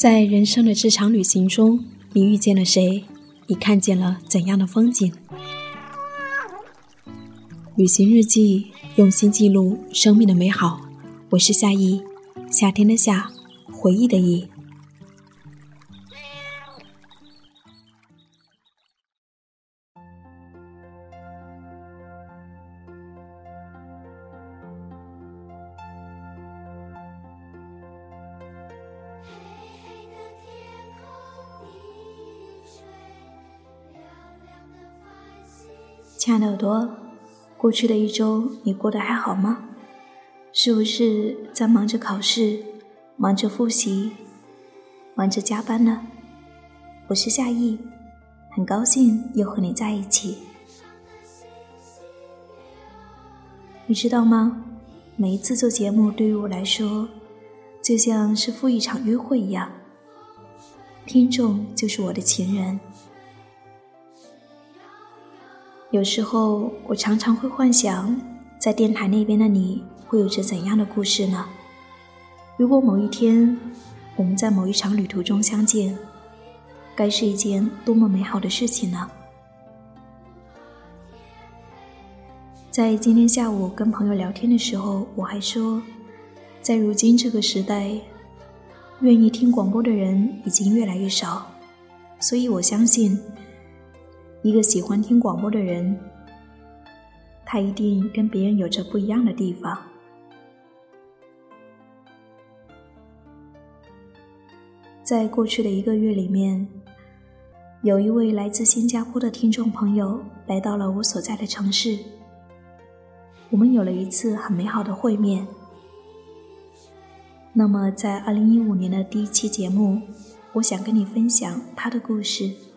在人生的这场旅行中，你遇见了谁？你看见了怎样的风景？旅行日记，用心记录生命的美好。我是夏意，夏天的夏，回忆的忆。亲爱的耳朵，过去的一周你过得还好吗？是不是在忙着考试、忙着复习、忙着加班呢？我是夏意，很高兴又和你在一起。你知道吗？每一次做节目对于我来说，就像是赴一场约会一样，听众就是我的情人。有时候，我常常会幻想，在电台那边的你会有着怎样的故事呢？如果某一天我们在某一场旅途中相见，该是一件多么美好的事情呢？在今天下午跟朋友聊天的时候，我还说，在如今这个时代，愿意听广播的人已经越来越少，所以我相信。一个喜欢听广播的人，他一定跟别人有着不一样的地方。在过去的一个月里面，有一位来自新加坡的听众朋友来到了我所在的城市，我们有了一次很美好的会面。那么，在二零一五年的第一期节目，我想跟你分享他的故事。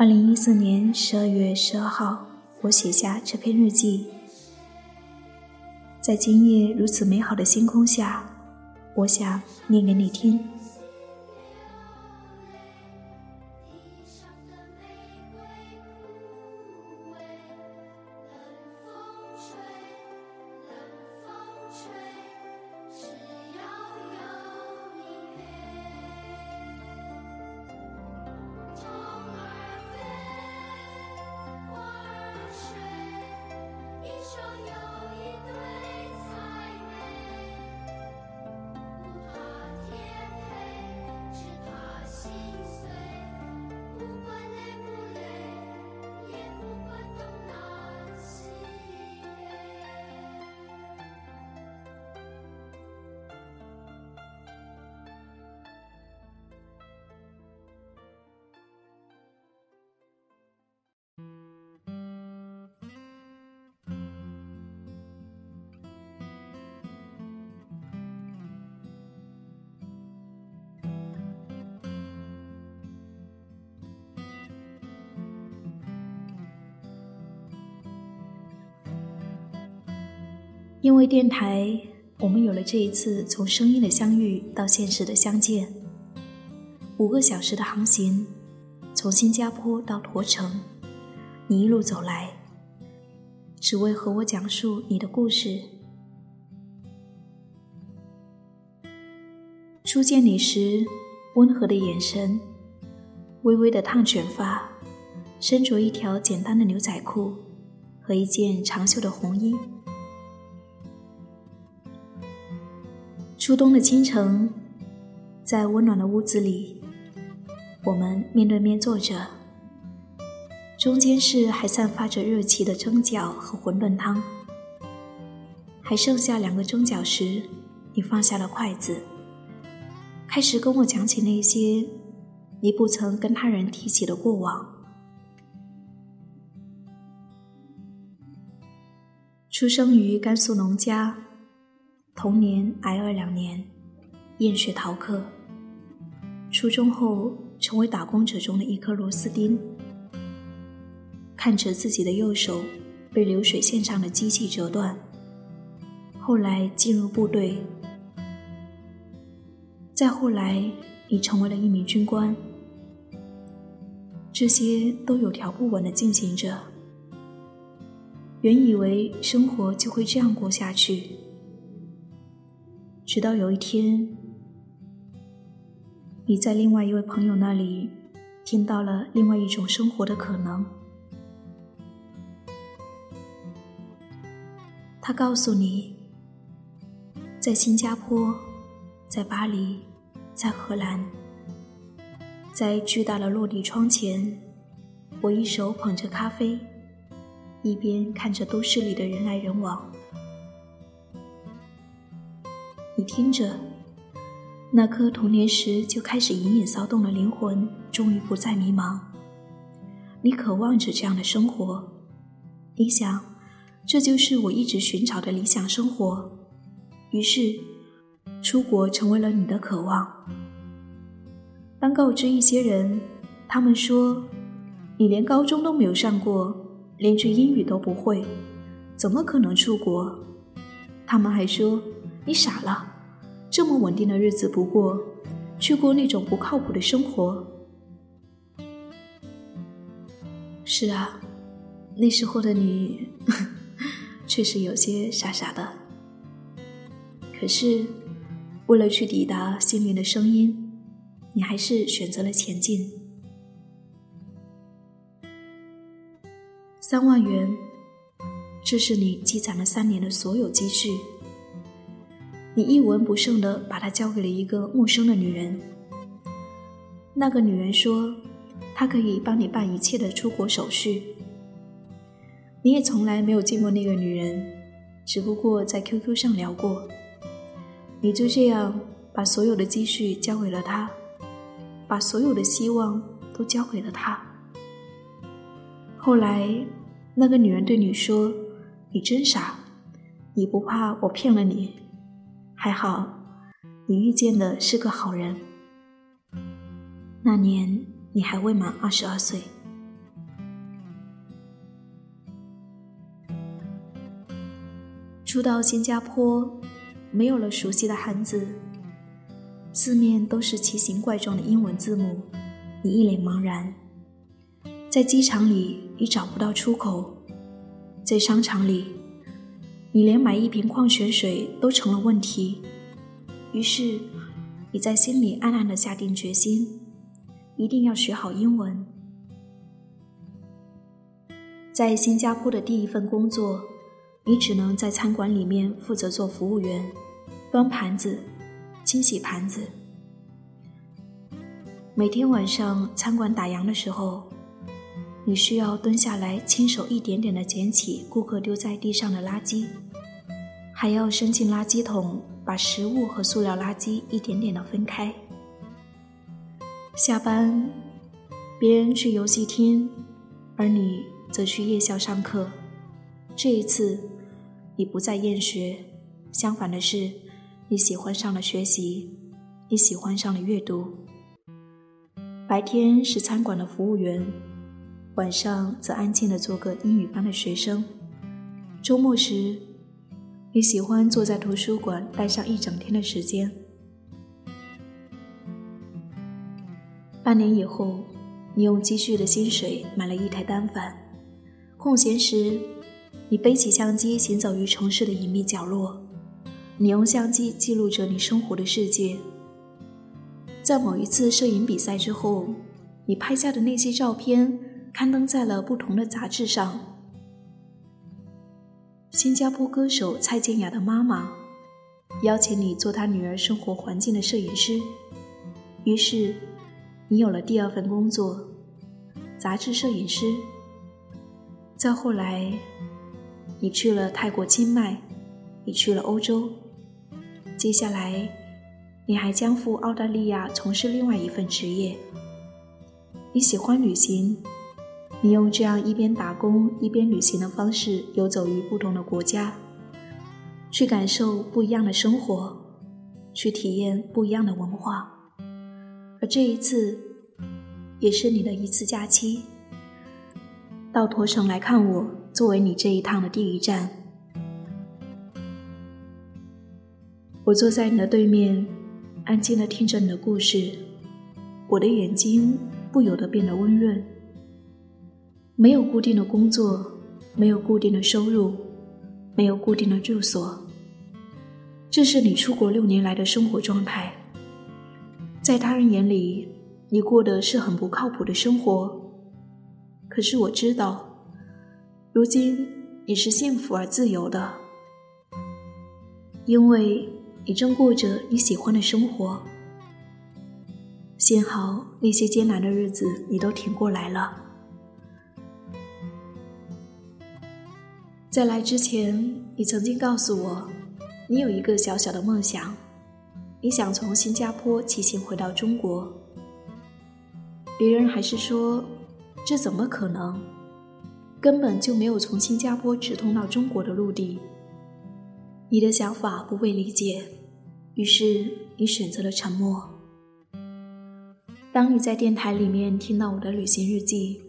二零一四年十二月十二号，我写下这篇日记。在今夜如此美好的星空下，我想念给你听。因为电台，我们有了这一次从声音的相遇到现实的相见。五个小时的航行，从新加坡到驼城，你一路走来，只为和我讲述你的故事。初见你时，温和的眼神，微微的烫卷发，身着一条简单的牛仔裤和一件长袖的红衣。初冬的清晨，在温暖的屋子里，我们面对面坐着。中间是还散发着热气的蒸饺和馄饨汤，还剩下两个蒸饺时，你放下了筷子，开始跟我讲起那些你不曾跟他人提起的过往。出生于甘肃农家。童年挨饿两年，厌学逃课。初中后成为打工者中的一颗螺丝钉，看着自己的右手被流水线上的机器折断。后来进入部队，再后来你成为了一名军官。这些都有条不紊的进行着。原以为生活就会这样过下去。直到有一天，你在另外一位朋友那里听到了另外一种生活的可能。他告诉你，在新加坡，在巴黎，在荷兰，在巨大的落地窗前，我一手捧着咖啡，一边看着都市里的人来人往。你听着，那颗童年时就开始隐隐骚动的灵魂，终于不再迷茫。你渴望着这样的生活，你想。这就是我一直寻找的理想生活，于是，出国成为了你的渴望。当告知一些人，他们说：“你连高中都没有上过，连句英语都不会，怎么可能出国？”他们还说：“你傻了，这么稳定的日子不过，去过那种不靠谱的生活。”是啊，那时候的你。确实有些傻傻的，可是为了去抵达心灵的声音，你还是选择了前进。三万元，这是你积攒了三年的所有积蓄，你一文不剩的把它交给了一个陌生的女人。那个女人说，她可以帮你办一切的出国手续。你也从来没有见过那个女人，只不过在 QQ 上聊过。你就这样把所有的积蓄交给了她，把所有的希望都交给了她。后来，那个女人对你说：“你真傻，你不怕我骗了你？还好，你遇见的是个好人。”那年你还未满二十二岁。初到新加坡，没有了熟悉的汉字，四面都是奇形怪状的英文字母，你一脸茫然。在机场里，你找不到出口；在商场里，你连买一瓶矿泉水都成了问题。于是，你在心里暗暗的下定决心，一定要学好英文。在新加坡的第一份工作。你只能在餐馆里面负责做服务员，端盘子、清洗盘子。每天晚上餐馆打烊的时候，你需要蹲下来，亲手一点点的捡起顾客丢在地上的垃圾，还要伸进垃圾桶，把食物和塑料垃圾一点点的分开。下班，别人去游戏厅，而你则去夜校上课。这一次，你不再厌学，相反的是，你喜欢上了学习，你喜欢上了阅读。白天是餐馆的服务员，晚上则安静的做个英语班的学生。周末时，你喜欢坐在图书馆待上一整天的时间。半年以后，你用积蓄的薪水买了一台单反，空闲时。你背起相机，行走于城市的隐秘角落。你用相机记录着你生活的世界。在某一次摄影比赛之后，你拍下的那些照片刊登在了不同的杂志上。新加坡歌手蔡健雅的妈妈邀请你做她女儿生活环境的摄影师，于是你有了第二份工作——杂志摄影师。再后来。你去了泰国清迈，你去了欧洲，接下来你还将赴澳大利亚从事另外一份职业。你喜欢旅行，你用这样一边打工一边旅行的方式游走于不同的国家，去感受不一样的生活，去体验不一样的文化。而这一次，也是你的一次假期，到驼城来看我。作为你这一趟的第一站，我坐在你的对面，安静的听着你的故事，我的眼睛不由得变得温润。没有固定的工作，没有固定的收入，没有固定的住所，这是你出国六年来的生活状态。在他人眼里，你过的是很不靠谱的生活。可是我知道，如今你是幸福而自由的，因为你正过着你喜欢的生活。幸好那些艰难的日子你都挺过来了。在来之前，你曾经告诉我，你有一个小小的梦想，你想从新加坡骑行回到中国。别人还是说，这怎么可能？根本就没有从新加坡直通到中国的陆地。你的想法不被理解，于是你选择了沉默。当你在电台里面听到我的旅行日记，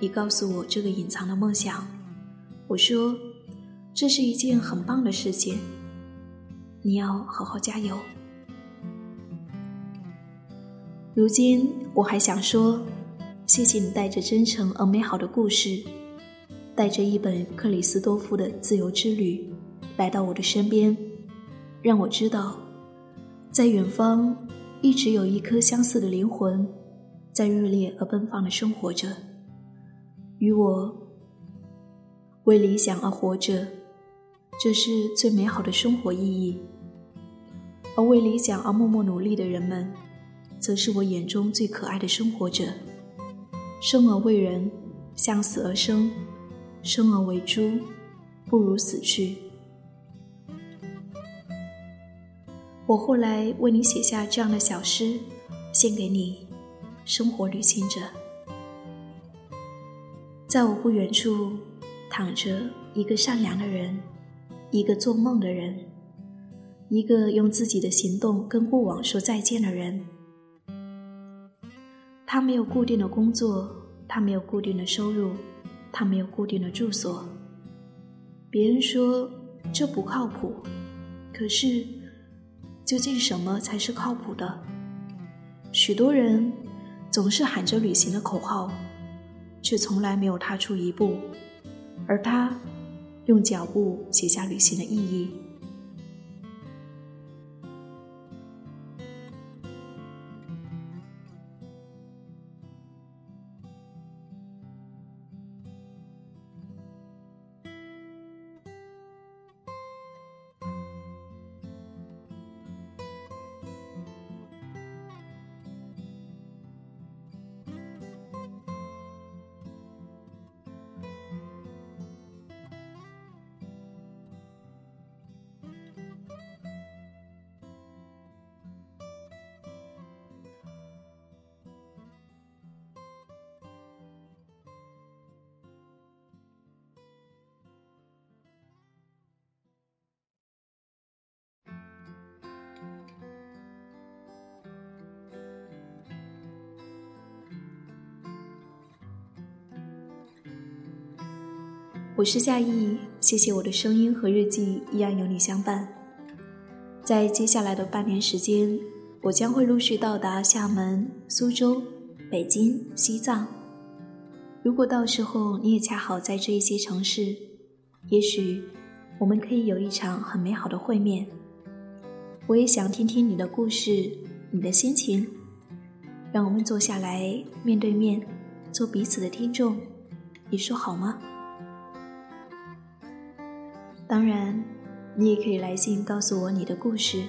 你告诉我这个隐藏的梦想，我说这是一件很棒的事情，你要好好加油。如今我还想说，谢谢你带着真诚而美好的故事，带着一本克里斯多夫的《自由之旅》来到我的身边，让我知道，在远方。一直有一颗相似的灵魂，在热烈而奔放的生活着，与我为理想而活着，这是最美好的生活意义。而为理想而默默努力的人们，则是我眼中最可爱的生活者。生而为人，向死而生；生而为猪，不如死去。我后来为你写下这样的小诗，献给你，生活旅行者。在我不远处，躺着一个善良的人，一个做梦的人，一个用自己的行动跟过往说再见的人。他没有固定的工作，他没有固定的收入，他没有固定的住所。别人说这不靠谱，可是。究竟什么才是靠谱的？许多人总是喊着旅行的口号，却从来没有踏出一步，而他用脚步写下旅行的意义。我是夏意，谢谢我的声音和日记依然有你相伴。在接下来的半年时间，我将会陆续到达厦门、苏州、北京、西藏。如果到时候你也恰好在这一些城市，也许我们可以有一场很美好的会面。我也想听听你的故事，你的心情。让我们坐下来，面对面，做彼此的听众，你说好吗？当然，你也可以来信告诉我你的故事。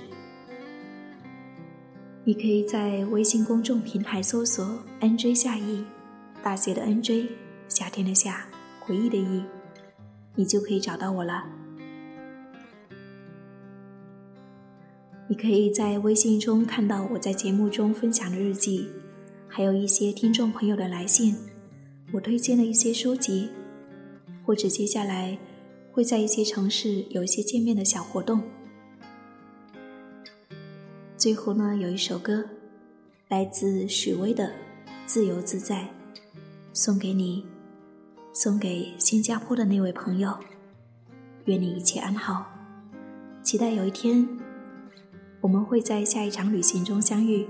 你可以在微信公众平台搜索 “nj 夏意”，大写的 “nj”，夏天的夏，回忆的忆，你就可以找到我了。你可以在微信中看到我在节目中分享的日记，还有一些听众朋友的来信，我推荐的一些书籍，或者接下来。会在一些城市有一些见面的小活动。最后呢，有一首歌，来自许巍的《自由自在》，送给你，送给新加坡的那位朋友，愿你一切安好。期待有一天，我们会在下一场旅行中相遇。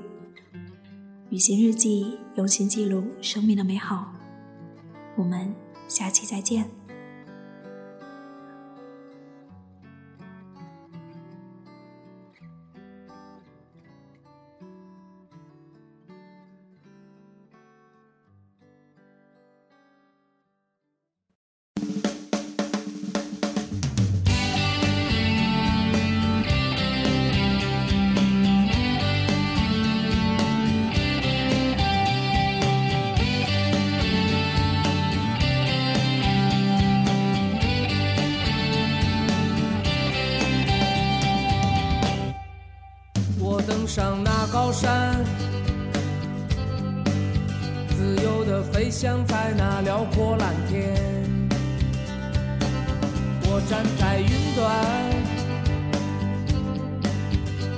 旅行日记，用心记录生命的美好。我们下期再见。飞翔在那辽阔蓝天。我站在云端，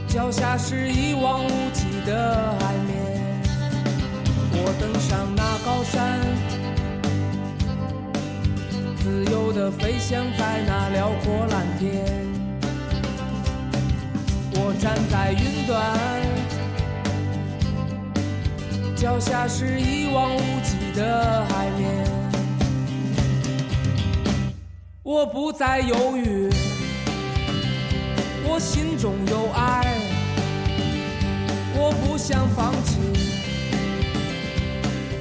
脚下是一望无际的海面。我登上那高山，自由的飞翔在那辽阔蓝天。我站在云端。脚下是一望无际的海面，我不再犹豫，我心中有爱，我不想放弃，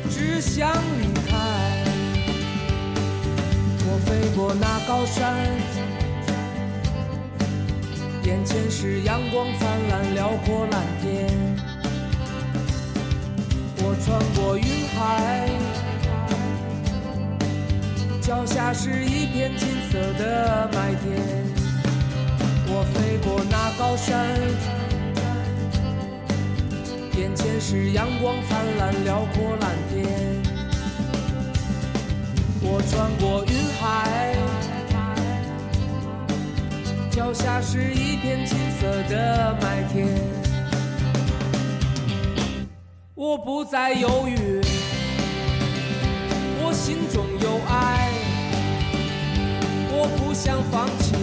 只想离开。我飞过那高山，眼前是阳光灿烂、辽阔蓝天。我穿过云海，脚下是一片金色的麦田。我飞过那高山，眼前是阳光灿烂、辽阔蓝天。我穿过云海，脚下是一片金色的麦田。我不再犹豫，我心中有爱，我不想放弃，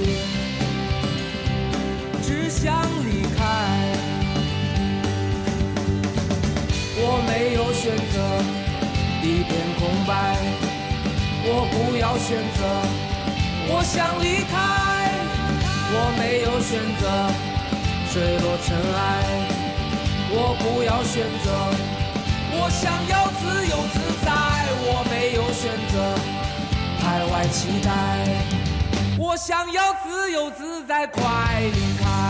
只想离开。我没有选择，一片空白，我不要选择，我想离开。我没有选择，坠落尘埃。我不要选择，我想要自由自在，我没有选择，海外期待，我想要自由自在，快离开。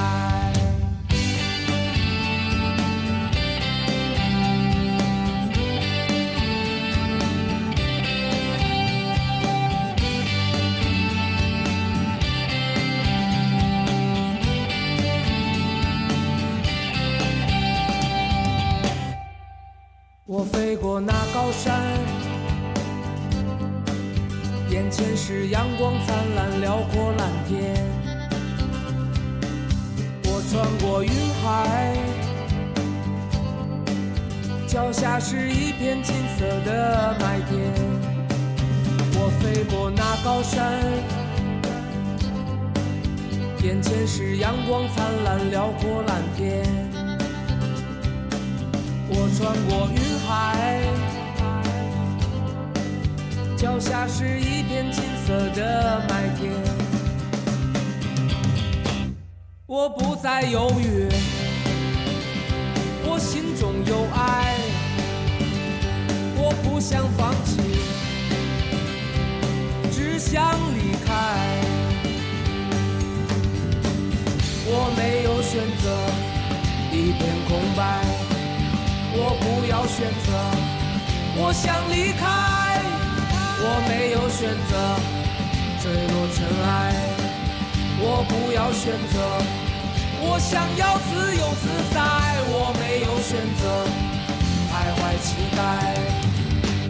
过那高山，眼前是阳光灿烂、辽阔蓝天。我穿过云海，脚下是一片金色的麦田。我飞过那高山，眼前是阳光灿烂、辽阔蓝天。我穿过云海，脚下是一片金色的麦田。我不再犹豫，我心中有爱，我不想放弃，只想离开。我没有选择，一片空白。我不要选择，我想离开。我没有选择，坠落尘埃。我不要选择，我想要自由自在。我没有选择，徘徊期待。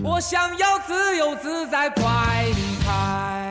我想要自由自在，快离开。